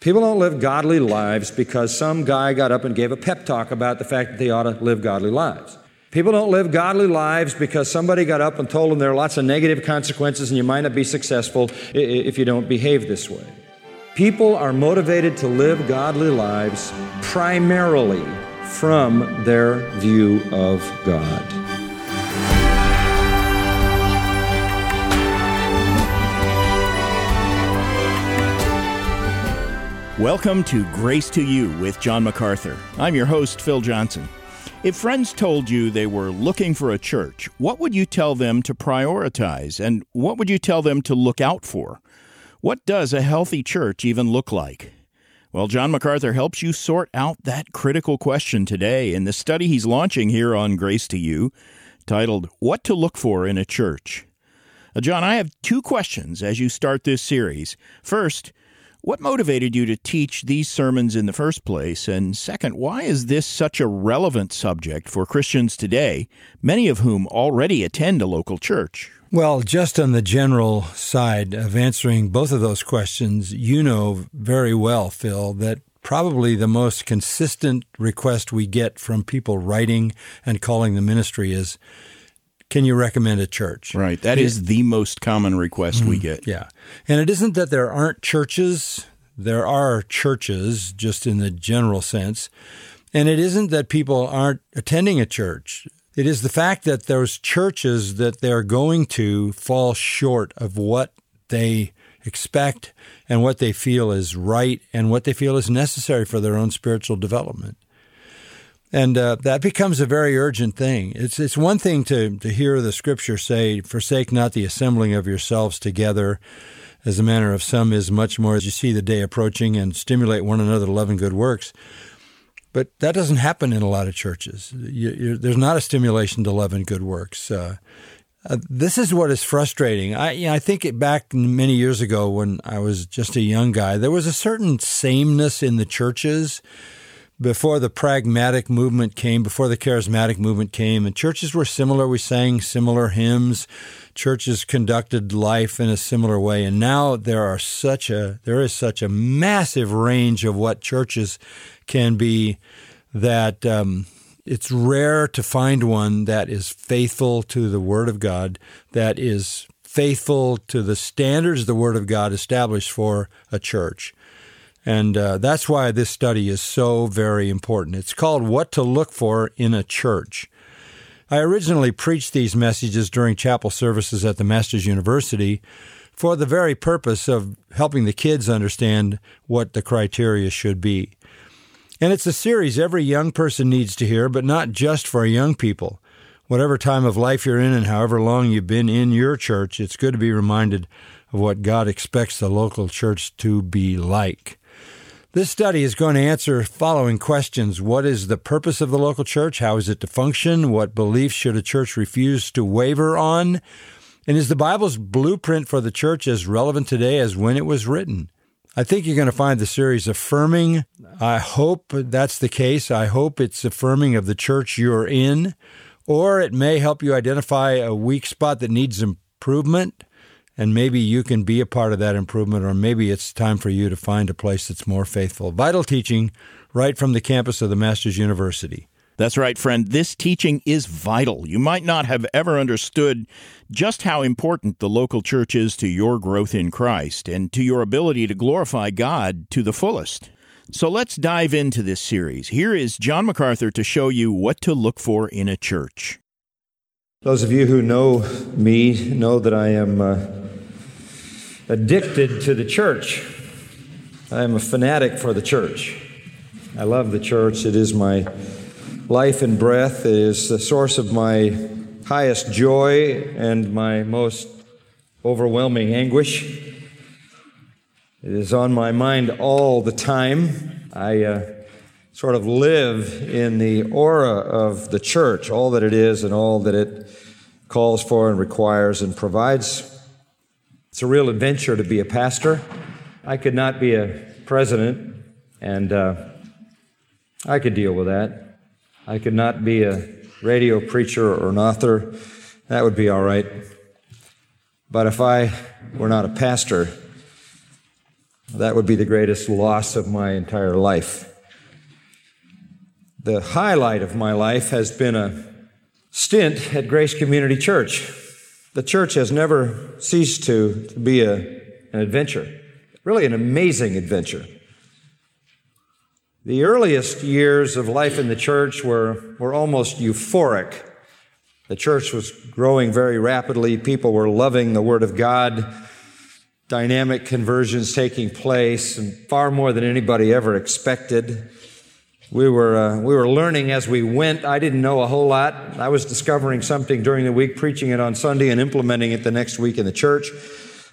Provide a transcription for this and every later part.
People don't live godly lives because some guy got up and gave a pep talk about the fact that they ought to live godly lives. People don't live godly lives because somebody got up and told them there are lots of negative consequences and you might not be successful if you don't behave this way. People are motivated to live godly lives primarily from their view of God. Welcome to Grace to You with John MacArthur. I'm your host, Phil Johnson. If friends told you they were looking for a church, what would you tell them to prioritize and what would you tell them to look out for? What does a healthy church even look like? Well, John MacArthur helps you sort out that critical question today in the study he's launching here on Grace to You, titled What to Look For in a Church. Uh, John, I have two questions as you start this series. First, what motivated you to teach these sermons in the first place? And second, why is this such a relevant subject for Christians today, many of whom already attend a local church? Well, just on the general side of answering both of those questions, you know very well, Phil, that probably the most consistent request we get from people writing and calling the ministry is can you recommend a church? Right. That is the most common request mm, we get. Yeah. And it isn't that there aren't churches, there are churches just in the general sense. And it isn't that people aren't attending a church. It is the fact that those churches that they're going to fall short of what they expect and what they feel is right and what they feel is necessary for their own spiritual development. And uh, that becomes a very urgent thing. It's it's one thing to to hear the scripture say, "Forsake not the assembling of yourselves together." As the manner of some is much more as you see the day approaching, and stimulate one another to love and good works. But that doesn't happen in a lot of churches. You, there's not a stimulation to love and good works. Uh, uh, this is what is frustrating. I, you know, I think it back many years ago when I was just a young guy, there was a certain sameness in the churches before the pragmatic movement came, before the charismatic movement came, and churches were similar. We sang similar hymns. Churches conducted life in a similar way. And now there are such a there is such a massive range of what churches can be that um, it's rare to find one that is faithful to the Word of God, that is faithful to the standards the Word of God established for a church. And uh, that's why this study is so very important. It's called What to Look For in a Church. I originally preached these messages during chapel services at the Masters University for the very purpose of helping the kids understand what the criteria should be. And it's a series every young person needs to hear, but not just for young people. Whatever time of life you're in and however long you've been in your church, it's good to be reminded of what God expects the local church to be like. This study is going to answer following questions. What is the purpose of the local church? How is it to function? What beliefs should a church refuse to waver on? And is the Bible's blueprint for the church as relevant today as when it was written? I think you're going to find the series affirming. I hope that's the case. I hope it's affirming of the church you're in, or it may help you identify a weak spot that needs improvement and maybe you can be a part of that improvement, or maybe it's time for you to find a place that's more faithful. Vital teaching right from the campus of the Masters University. That's right, friend. This teaching is vital. You might not have ever understood just how important the local church is to your growth in Christ and to your ability to glorify God to the fullest. So let's dive into this series. Here is John MacArthur to show you what to look for in a church. Those of you who know me know that I am. Uh addicted to the church. I am a fanatic for the church. I love the church. It is my life and breath. It is the source of my highest joy and my most overwhelming anguish. It is on my mind all the time. I uh, sort of live in the aura of the church, all that it is and all that it calls for and requires and provides. It's a real adventure to be a pastor. I could not be a president, and uh, I could deal with that. I could not be a radio preacher or an author. That would be all right. But if I were not a pastor, That would be the greatest loss of my entire life. The highlight of my life has been a stint at Grace Community Church. The church has never ceased to, to be a, an adventure, really an amazing adventure. The earliest years of life in the church were, were almost euphoric. The church was growing very rapidly. People were loving the Word of God. Dynamic conversions taking place, and far more than anybody ever expected. We were, uh, we were learning as we went. I didn't know a whole lot. I was discovering something during the week, preaching it on Sunday, and implementing it the next week in the church.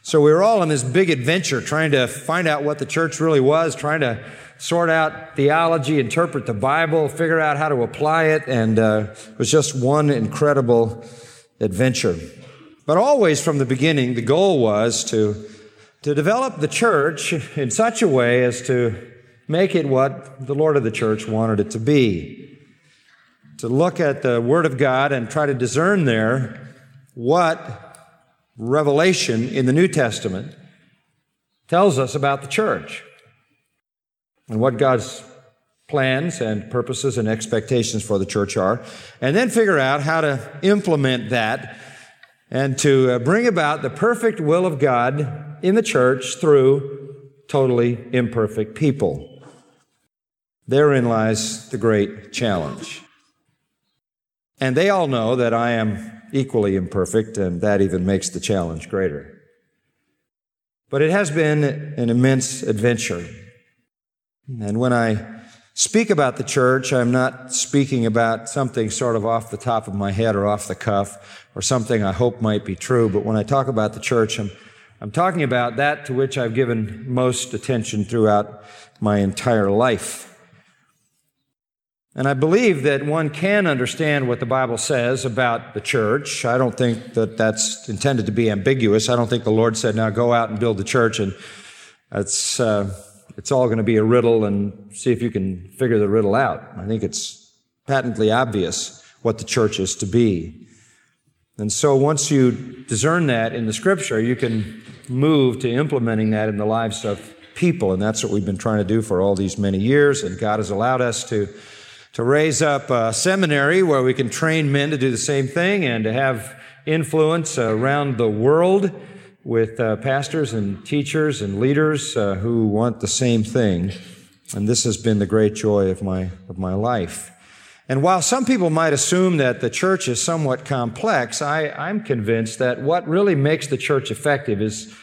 So we were all in this big adventure trying to find out what the church really was, trying to sort out theology, interpret the Bible, figure out how to apply it, and uh, it was just one incredible adventure. But always from the beginning, the goal was to, to develop the church in such a way as to make it what the Lord of the church wanted it to be. To look at the Word of God and try to discern there what revelation in the New Testament tells us about the church and what God's plans and purposes and expectations for the church are, and then figure out how to implement that and to uh, bring about the perfect will of God in the church through totally imperfect people. Therein lies the great challenge. And they all know that I am equally imperfect, and that even makes the challenge greater. But it has been an immense adventure. And when I speak about the church, I'm not speaking about something sort of off the top of my head or off the cuff or something I hope might be true. But when I talk about the church, I'm, I'm talking about that to which I've given most attention throughout my entire life. And I believe that one can understand what the Bible says about the church. I don't think that that's intended to be ambiguous. I don't think the Lord said, now go out and build the church and that's, uh, it's all going to be a riddle and see if you can figure the riddle out. I think it's patently obvious what the church is to be. And so once you discern that in the scripture, you can move to implementing that in the lives of people. And that's what we've been trying to do for all these many years. And God has allowed us to, to raise up a seminary where we can train men to do the same thing and to have influence around the world with uh, pastors and teachers and leaders uh, who want the same thing. And this has been the great joy of my, of my life. And while some people might assume that the church is somewhat complex, I, I'm convinced that what really makes the church effective is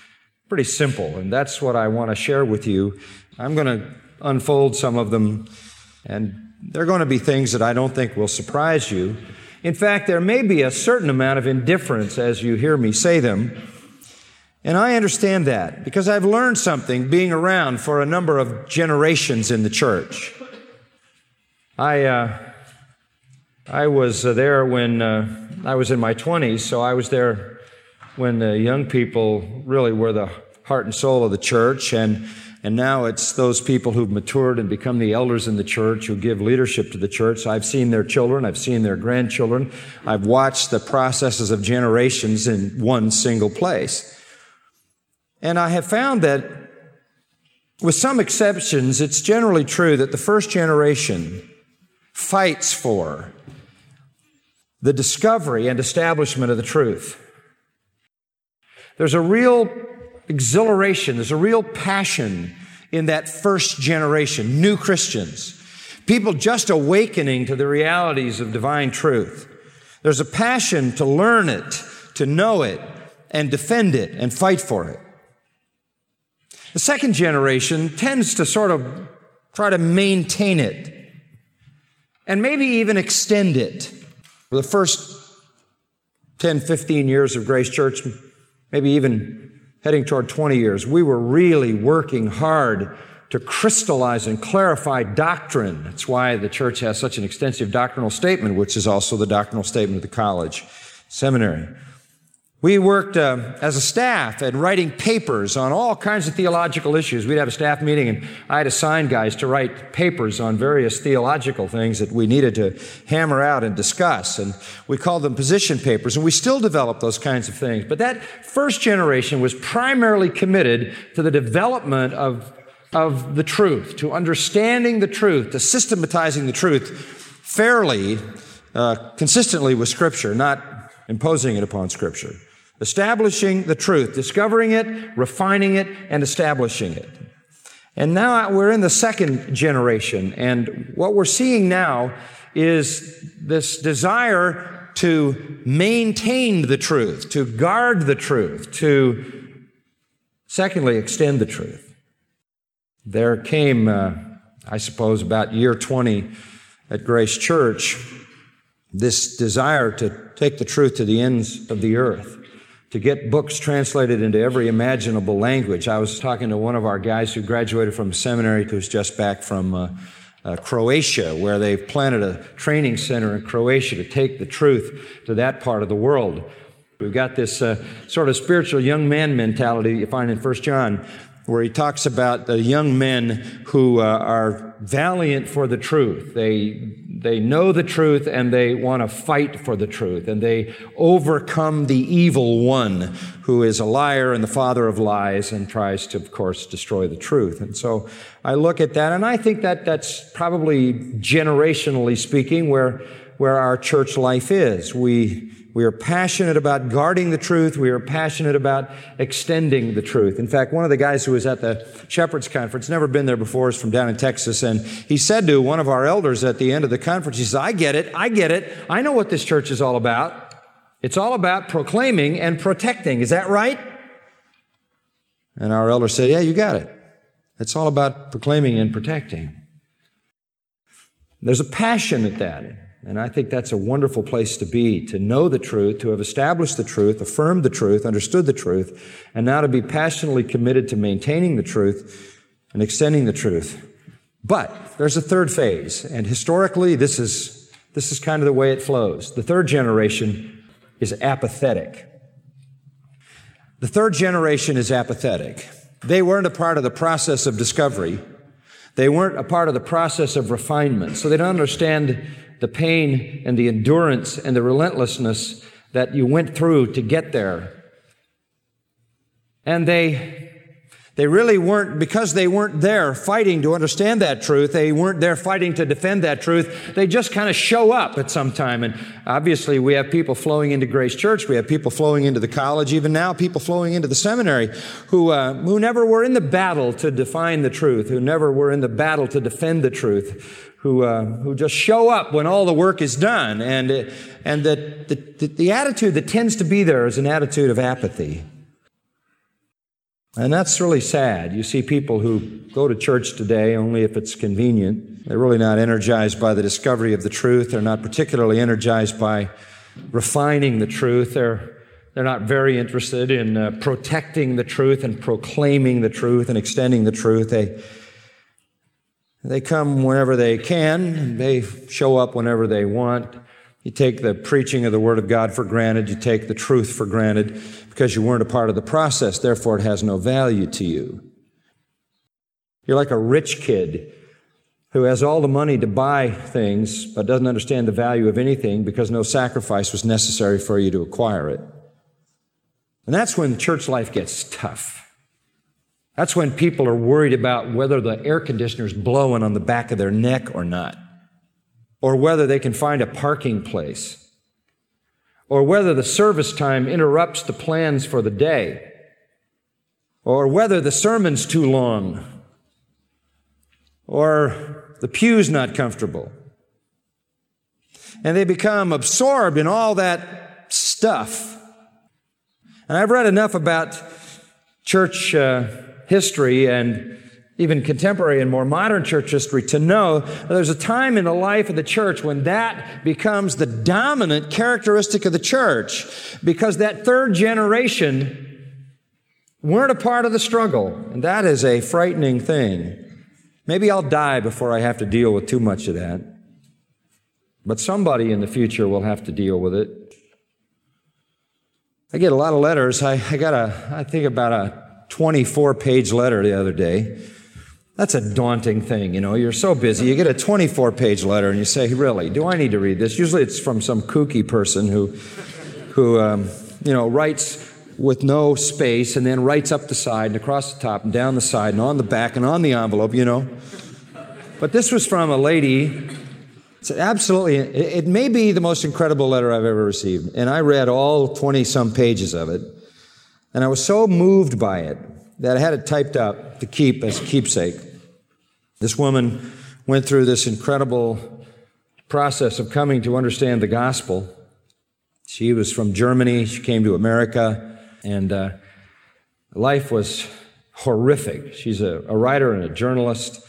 pretty simple. And that's what I want to share with you. I'm going to unfold some of them, and they're going to be things that I don't think will surprise you. In fact, there may be a certain amount of indifference as you hear me say them. And I understand that because I've learned something being around for a number of generations in the church. I, uh, I was uh, there when uh, I was in my 20s, so I was there when the young people really were the heart and soul of the church. And, and now it's those people who've matured and become the elders in the church who give leadership to the church. I've seen their children, I've seen their grandchildren, I've watched the processes of generations in one single place. And I have found that, with some exceptions, it's generally true that the first generation fights for the discovery and establishment of the truth. There's a real exhilaration, there's a real passion in that first generation, new Christians, people just awakening to the realities of divine truth. There's a passion to learn it, to know it, and defend it and fight for it. The second generation tends to sort of try to maintain it and maybe even extend it. For the first 10, 15 years of Grace Church, maybe even heading toward 20 years, we were really working hard to crystallize and clarify doctrine. That's why the church has such an extensive doctrinal statement, which is also the doctrinal statement of the college seminary. We worked uh, as a staff at writing papers on all kinds of theological issues. We'd have a staff meeting, and I'd assign guys to write papers on various theological things that we needed to hammer out and discuss. And we called them position papers, and we still develop those kinds of things. But that first generation was primarily committed to the development of, of the truth, to understanding the truth, to systematizing the truth fairly, uh, consistently with Scripture, not imposing it upon Scripture establishing the truth, discovering it, refining it, and establishing it. And now we're in the second generation, and what we're seeing now is this desire to maintain the truth, to guard the truth, to, secondly, extend the truth. There came, uh, I suppose, about year 20 at Grace Church, this desire to take the truth to the ends of the earth to get books translated into every imaginable language. I was talking to one of our guys who graduated from seminary who's just back from uh, uh, Croatia, where they've planted a training center in Croatia to take the truth to that part of the world. We've got this uh, sort of spiritual young man mentality you find in 1 John, where he talks about the young men who uh, are valiant for the truth. They they know the truth and they want to fight for the truth and they overcome the evil one who is a liar and the father of lies and tries to, of course, destroy the truth. And so I look at that and I think that that's probably generationally speaking where, where our church life is. We, we are passionate about guarding the truth. We are passionate about extending the truth. In fact, one of the guys who was at the Shepherds Conference, never been there before, is from down in Texas, and he said to one of our elders at the end of the conference, he says, I get it, I get it. I know what this church is all about. It's all about proclaiming and protecting. Is that right? And our elder said, Yeah, you got it. It's all about proclaiming and protecting. There's a passion at that. And I think that's a wonderful place to be, to know the truth, to have established the truth, affirmed the truth, understood the truth, and now to be passionately committed to maintaining the truth and extending the truth. But there's a third phase, and historically, this is, this is kind of the way it flows. The third generation is apathetic. The third generation is apathetic. They weren't a part of the process of discovery. They weren't a part of the process of refinement. So they don't understand the pain and the endurance and the relentlessness that you went through to get there. And they, they really weren't, because they weren't there fighting to understand that truth, they weren't there fighting to defend that truth, they just kind of show up at some time. And obviously, we have people flowing into Grace Church, we have people flowing into the college, even now, people flowing into the seminary who, uh, who never were in the battle to define the truth, who never were in the battle to defend the truth, who, uh, who just show up when all the work is done. And, uh, and the, the, the attitude that tends to be there is an attitude of apathy. And that's really sad. You see people who go to church today only if it's convenient. They're really not energized by the discovery of the truth. They're not particularly energized by refining the truth. They're, they're not very interested in uh, protecting the truth and proclaiming the truth and extending the truth. They, they come whenever they can. They show up whenever they want. You take the preaching of the Word of God for granted. You take the truth for granted because you weren't a part of the process. Therefore, it has no value to you. You're like a rich kid who has all the money to buy things but doesn't understand the value of anything because no sacrifice was necessary for you to acquire it. And that's when church life gets tough. That's when people are worried about whether the air conditioner is blowing on the back of their neck or not, or whether they can find a parking place, or whether the service time interrupts the plans for the day, or whether the sermon's too long, or the pew's not comfortable. And they become absorbed in all that stuff. And I've read enough about church. Uh, history and even contemporary and more modern church history to know that there's a time in the life of the church when that becomes the dominant characteristic of the church because that third generation weren't a part of the struggle. And that is a frightening thing. Maybe I'll die before I have to deal with too much of that. But somebody in the future will have to deal with it. I get a lot of letters. I, I got a, I think about a 24 page letter the other day. That's a daunting thing, you know. You're so busy. You get a 24 page letter and you say, Really, do I need to read this? Usually it's from some kooky person who, who um, you know, writes with no space and then writes up the side and across the top and down the side and on the back and on the envelope, you know. But this was from a lady. It's absolutely, it may be the most incredible letter I've ever received. And I read all 20 some pages of it. And I was so moved by it that I had it typed up to keep as a keepsake. This woman went through this incredible process of coming to understand the gospel. She was from Germany. She came to America, and uh, life was horrific. She's a, a writer and a journalist.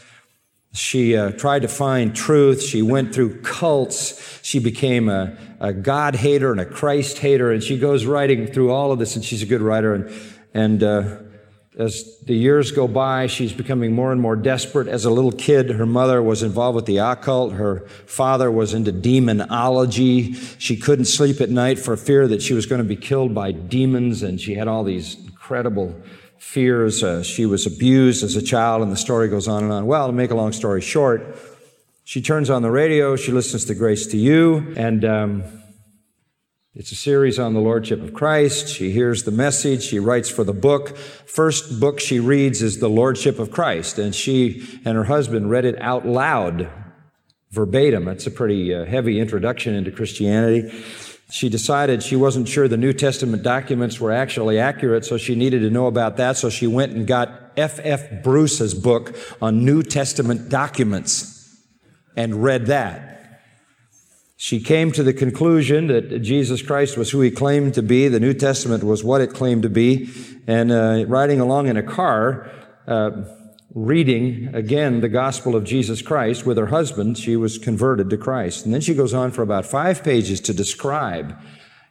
She uh, tried to find truth. She went through cults. She became a, a, God hater and a Christ hater. And she goes writing through all of this, and she's a good writer. And, and uh, as the years go by, she's becoming more and more desperate. As a little kid, her mother was involved with the occult. Her father was into demonology. She couldn't sleep at night for fear that she was going to be killed by demons. And she had all these incredible fears. Uh, she was abused as a child, and the story goes on and on. Well, to make a long story short, she turns on the radio, she listens to Grace to You, and um, it's a series on the Lordship of Christ. She hears the message. She writes for the book. First book she reads is The Lordship of Christ, and she and her husband read it out loud, verbatim. It's a pretty uh, heavy introduction into Christianity she decided she wasn't sure the New Testament documents were actually accurate, so she needed to know about that. So she went and got F. F. Bruce's book on New Testament documents and read that. She came to the conclusion that Jesus Christ was who he claimed to be. The New Testament was what it claimed to be. And uh, riding along in a car, uh, reading again the gospel of Jesus Christ with her husband, she was converted to Christ. And then she goes on for about five pages to describe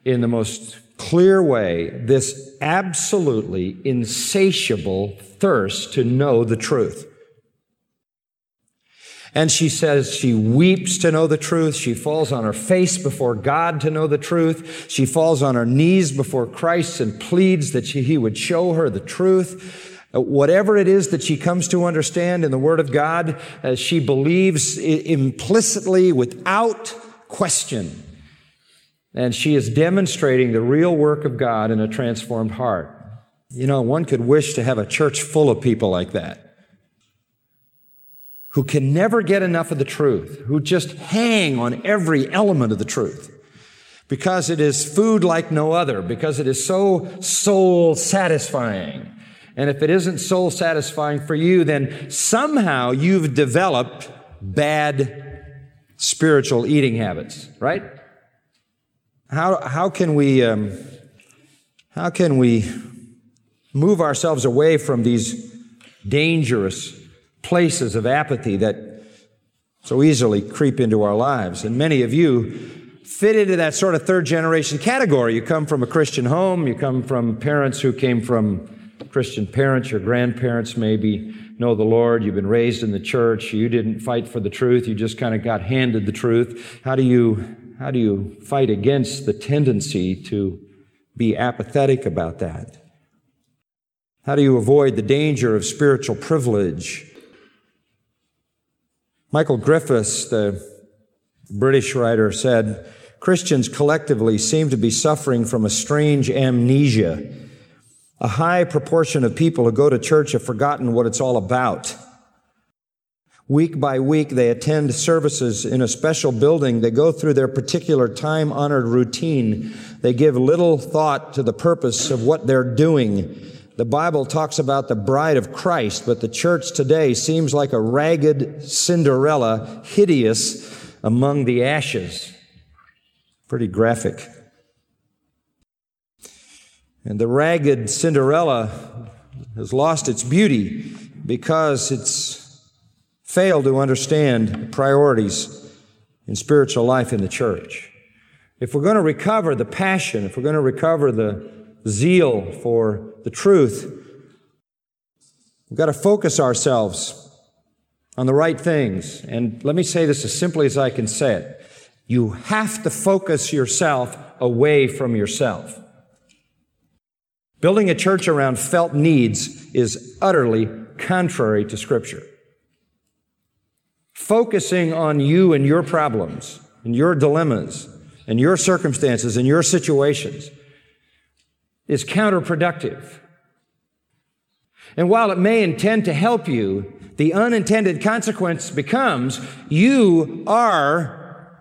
in the most clear way this absolutely insatiable thirst to know the truth. And she says she weeps to know the truth. She falls on her face before God to know the truth. She falls on her knees before Christ and pleads that she, he would show her the truth. Uh, whatever it is that she comes to understand in the Word of God, uh, she believes implicitly without question. And she is demonstrating the real work of God in a transformed heart. You know, one could wish to have a church full of people like that who can never get enough of the truth, who just hang on every element of the truth because it is food like no other, because it is so soul satisfying. And if it isn't soul satisfying for you, then somehow you've developed bad spiritual eating habits, right? How, how can we, um, how can we move ourselves away from these dangerous places of apathy that so easily creep into our lives? And many of you fit into that sort of third generation category. You come from a Christian home, you come from parents who came from Christian parents, your grandparents maybe know the Lord, you've been raised in the church, you didn't fight for the truth, you just kind of got handed the truth. How do you, how do you fight against the tendency to be apathetic about that? How do you avoid the danger of spiritual privilege? Michael Griffiths, the British writer, said, Christians collectively seem to be suffering from a strange amnesia a high proportion of people who go to church have forgotten what it's all about. Week by week, they attend services in a special building. They go through their particular time honored routine. They give little thought to the purpose of what they're doing. The Bible talks about the bride of Christ, but the church today seems like a ragged Cinderella, hideous among the ashes. Pretty graphic. And the ragged Cinderella has lost its beauty because it's failed to understand priorities in spiritual life in the church. If we're going to recover the passion, if we're going to recover the zeal for the truth, we've got to focus ourselves on the right things. And let me say this as simply as I can say it. You have to focus yourself away from yourself. Building a church around felt needs is utterly contrary to Scripture. Focusing on you and your problems and your dilemmas and your circumstances and your situations is counterproductive. And while it may intend to help you, the unintended consequence becomes you are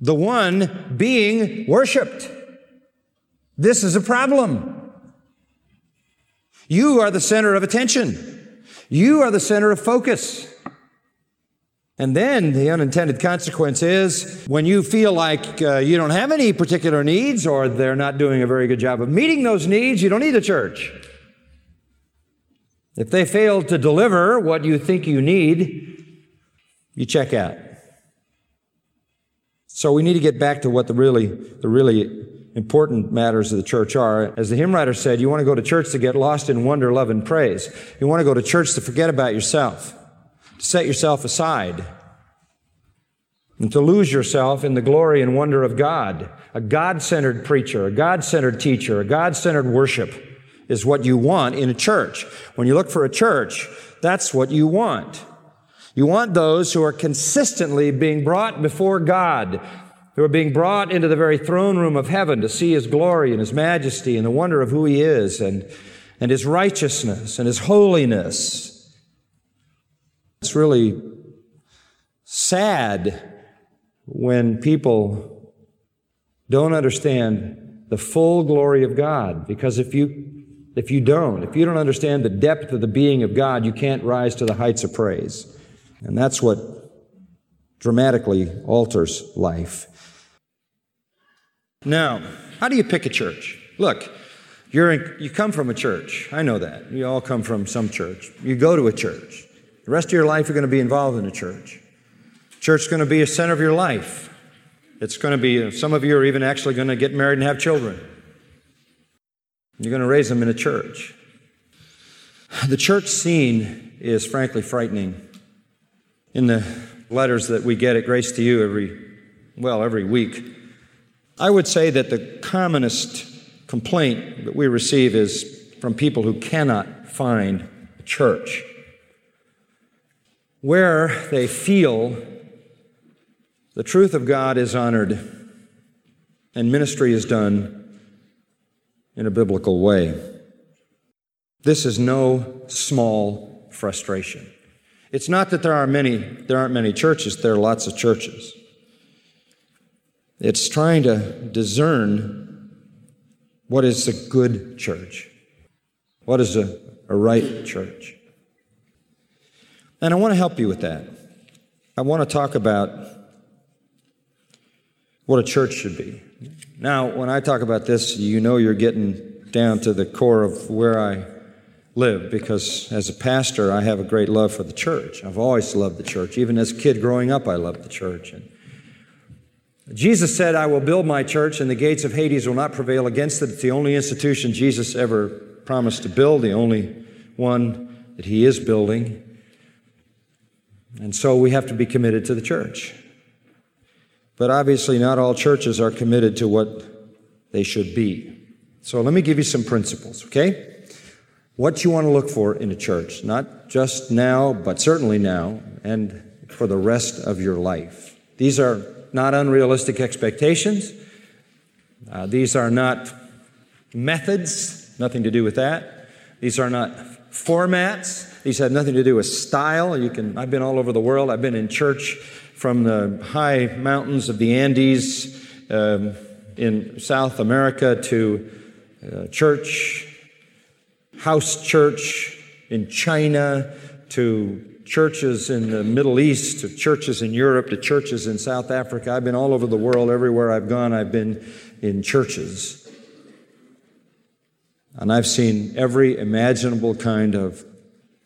the one being worshiped. This is a problem. You are the center of attention. You are the center of focus. And then the unintended consequence is when you feel like uh, you don't have any particular needs or they're not doing a very good job of meeting those needs, you don't need a church. If they fail to deliver what you think you need, you check out. So we need to get back to what the really, the really important matters of the church are. As the hymn writer said, you want to go to church to get lost in wonder, love, and praise. You want to go to church to forget about yourself to set yourself aside and to lose yourself in the glory and wonder of God. A God centered preacher, a God centered teacher, a God centered worship is what you want in a church. When you look for a church, that's what you want. You want those who are consistently being brought before God, who are being brought into the very throne room of heaven to see His glory and His majesty and the wonder of who He is and, and His righteousness and His holiness it's really sad when people don't understand the full glory of God because if you if you don't, if you don't understand the depth of the being of God, you can't rise to the heights of praise. And that's what dramatically alters life. Now, how do you pick a church? Look, you're in, you come from a church. I know that. You all come from some church. You go to a church. The rest of your life, you're going to be involved in a church. Church is going to be a center of your life. It's going to be, some of you are even actually going to get married and have children. You're going to raise them in a church. The church scene is frankly frightening. In the letters that we get at Grace to You every, well, every week, I would say that the commonest complaint that we receive is from people who cannot find a church where they feel the truth of God is honored and ministry is done in a biblical way. This is no small frustration. It's not that there are many there aren't many churches, there are lots of churches. It's trying to discern what is a good church. What is a, a right church? And I want to help you with that. I want to talk about what a church should be. Now, when I talk about this, you know you're getting down to the core of where I live because as a pastor, I have a great love for the church. I've always loved the church. Even as a kid growing up, I loved the church. And Jesus said, I will build my church, and the gates of Hades will not prevail against it. It's the only institution Jesus ever promised to build, the only one that he is building. And so we have to be committed to the church. But obviously, not all churches are committed to what they should be. So let me give you some principles, okay? What you want to look for in a church, not just now, but certainly now, and for the rest of your life. These are not unrealistic expectations. Uh, these are not methods, nothing to do with that. These are not formats. These have nothing to do with style. You can, I've been all over the world. I've been in church from the high mountains of the Andes um, in South America to uh, church, house church in China to churches in the Middle East to churches in Europe to churches in South Africa. I've been all over the world. Everywhere I've gone, I've been in churches. And I've seen every imaginable kind of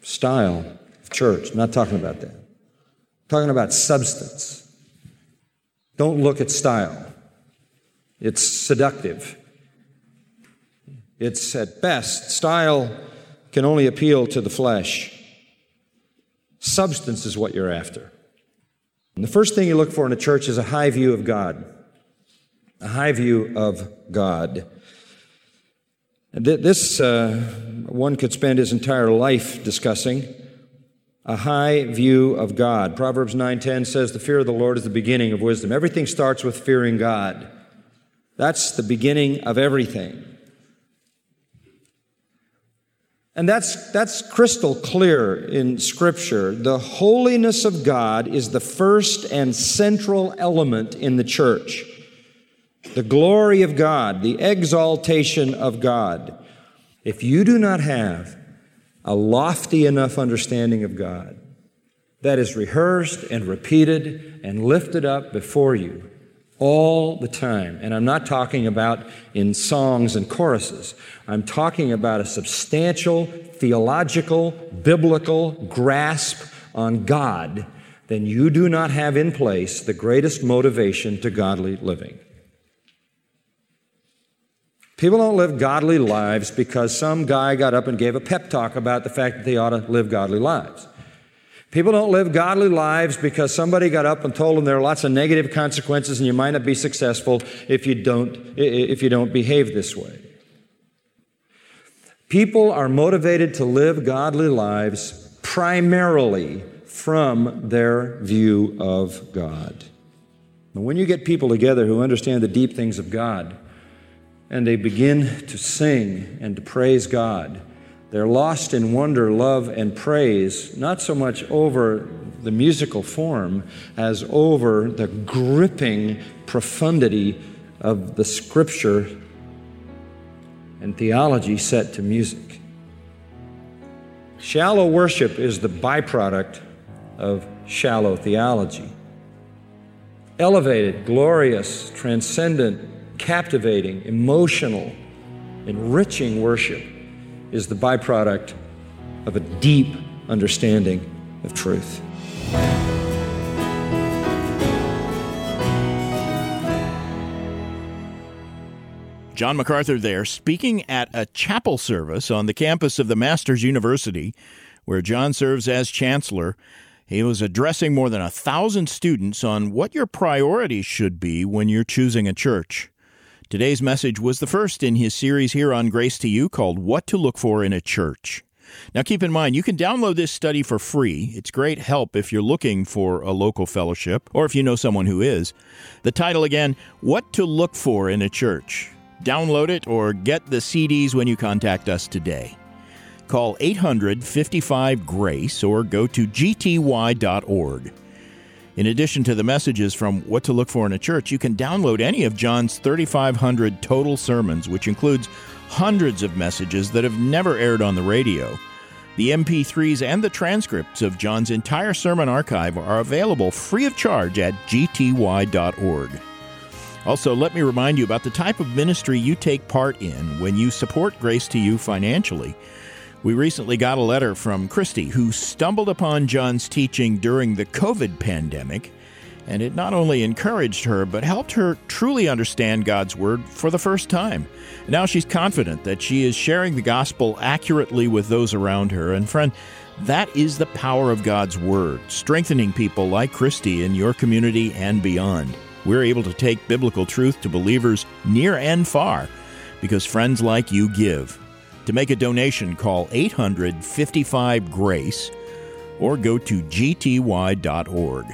style of church. I'm not talking about that. I'm talking about substance. Don't look at style. It's seductive. It's at best, style can only appeal to the flesh. Substance is what you're after. And the first thing you look for in a church is a high view of God. A high view of God. This uh, one could spend his entire life discussing a high view of God. Proverbs 9:10 says the fear of the Lord is the beginning of wisdom. Everything starts with fearing God. That's the beginning of everything. And that's, that's crystal clear in Scripture. The holiness of God is the first and central element in the church. The glory of God, the exaltation of God. If you do not have a lofty enough understanding of God that is rehearsed and repeated and lifted up before you all the time. And I'm not talking about in songs and choruses. I'm talking about a substantial theological, biblical grasp on God. Then you do not have in place the greatest motivation to godly living. People don't live godly lives because some guy got up and gave a pep talk about the fact that they ought to live godly lives. People don't live godly lives because somebody got up and told them there are lots of negative consequences and you might not be successful if you don't, if you don't behave this way. People are motivated to live godly lives primarily from their view of God. And when you get people together who understand the deep things of God, and they begin to sing and to praise God. They're lost in wonder, love, and praise, not so much over the musical form as over the gripping profundity of the scripture and theology set to music. Shallow worship is the byproduct of shallow theology. Elevated, glorious, transcendent captivating, emotional, enriching worship is the byproduct of a deep understanding of truth. John MacArthur there, speaking at a chapel service on the campus of the Masters University, where John serves as chancellor. He was addressing more than a thousand students on what your priorities should be when you're choosing a church. Today's message was the first in his series here on Grace to You called What to Look For in a Church. Now, keep in mind, you can download this study for free. It's great help if you're looking for a local fellowship or if you know someone who is. The title again What to Look For in a Church. Download it or get the CDs when you contact us today. Call 800 55 GRACE or go to gty.org. In addition to the messages from What to Look For in a Church, you can download any of John's 3,500 total sermons, which includes hundreds of messages that have never aired on the radio. The MP3s and the transcripts of John's entire sermon archive are available free of charge at gty.org. Also, let me remind you about the type of ministry you take part in when you support Grace to You financially. We recently got a letter from Christy, who stumbled upon John's teaching during the COVID pandemic, and it not only encouraged her, but helped her truly understand God's Word for the first time. Now she's confident that she is sharing the gospel accurately with those around her. And, friend, that is the power of God's Word, strengthening people like Christy in your community and beyond. We're able to take biblical truth to believers near and far because friends like you give. To make a donation, call 855 GRACE or go to gty.org.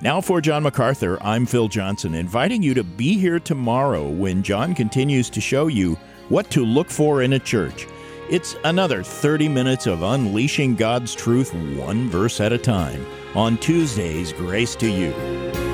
Now, for John MacArthur, I'm Phil Johnson, inviting you to be here tomorrow when John continues to show you what to look for in a church. It's another 30 minutes of unleashing God's truth one verse at a time on Tuesday's Grace to You.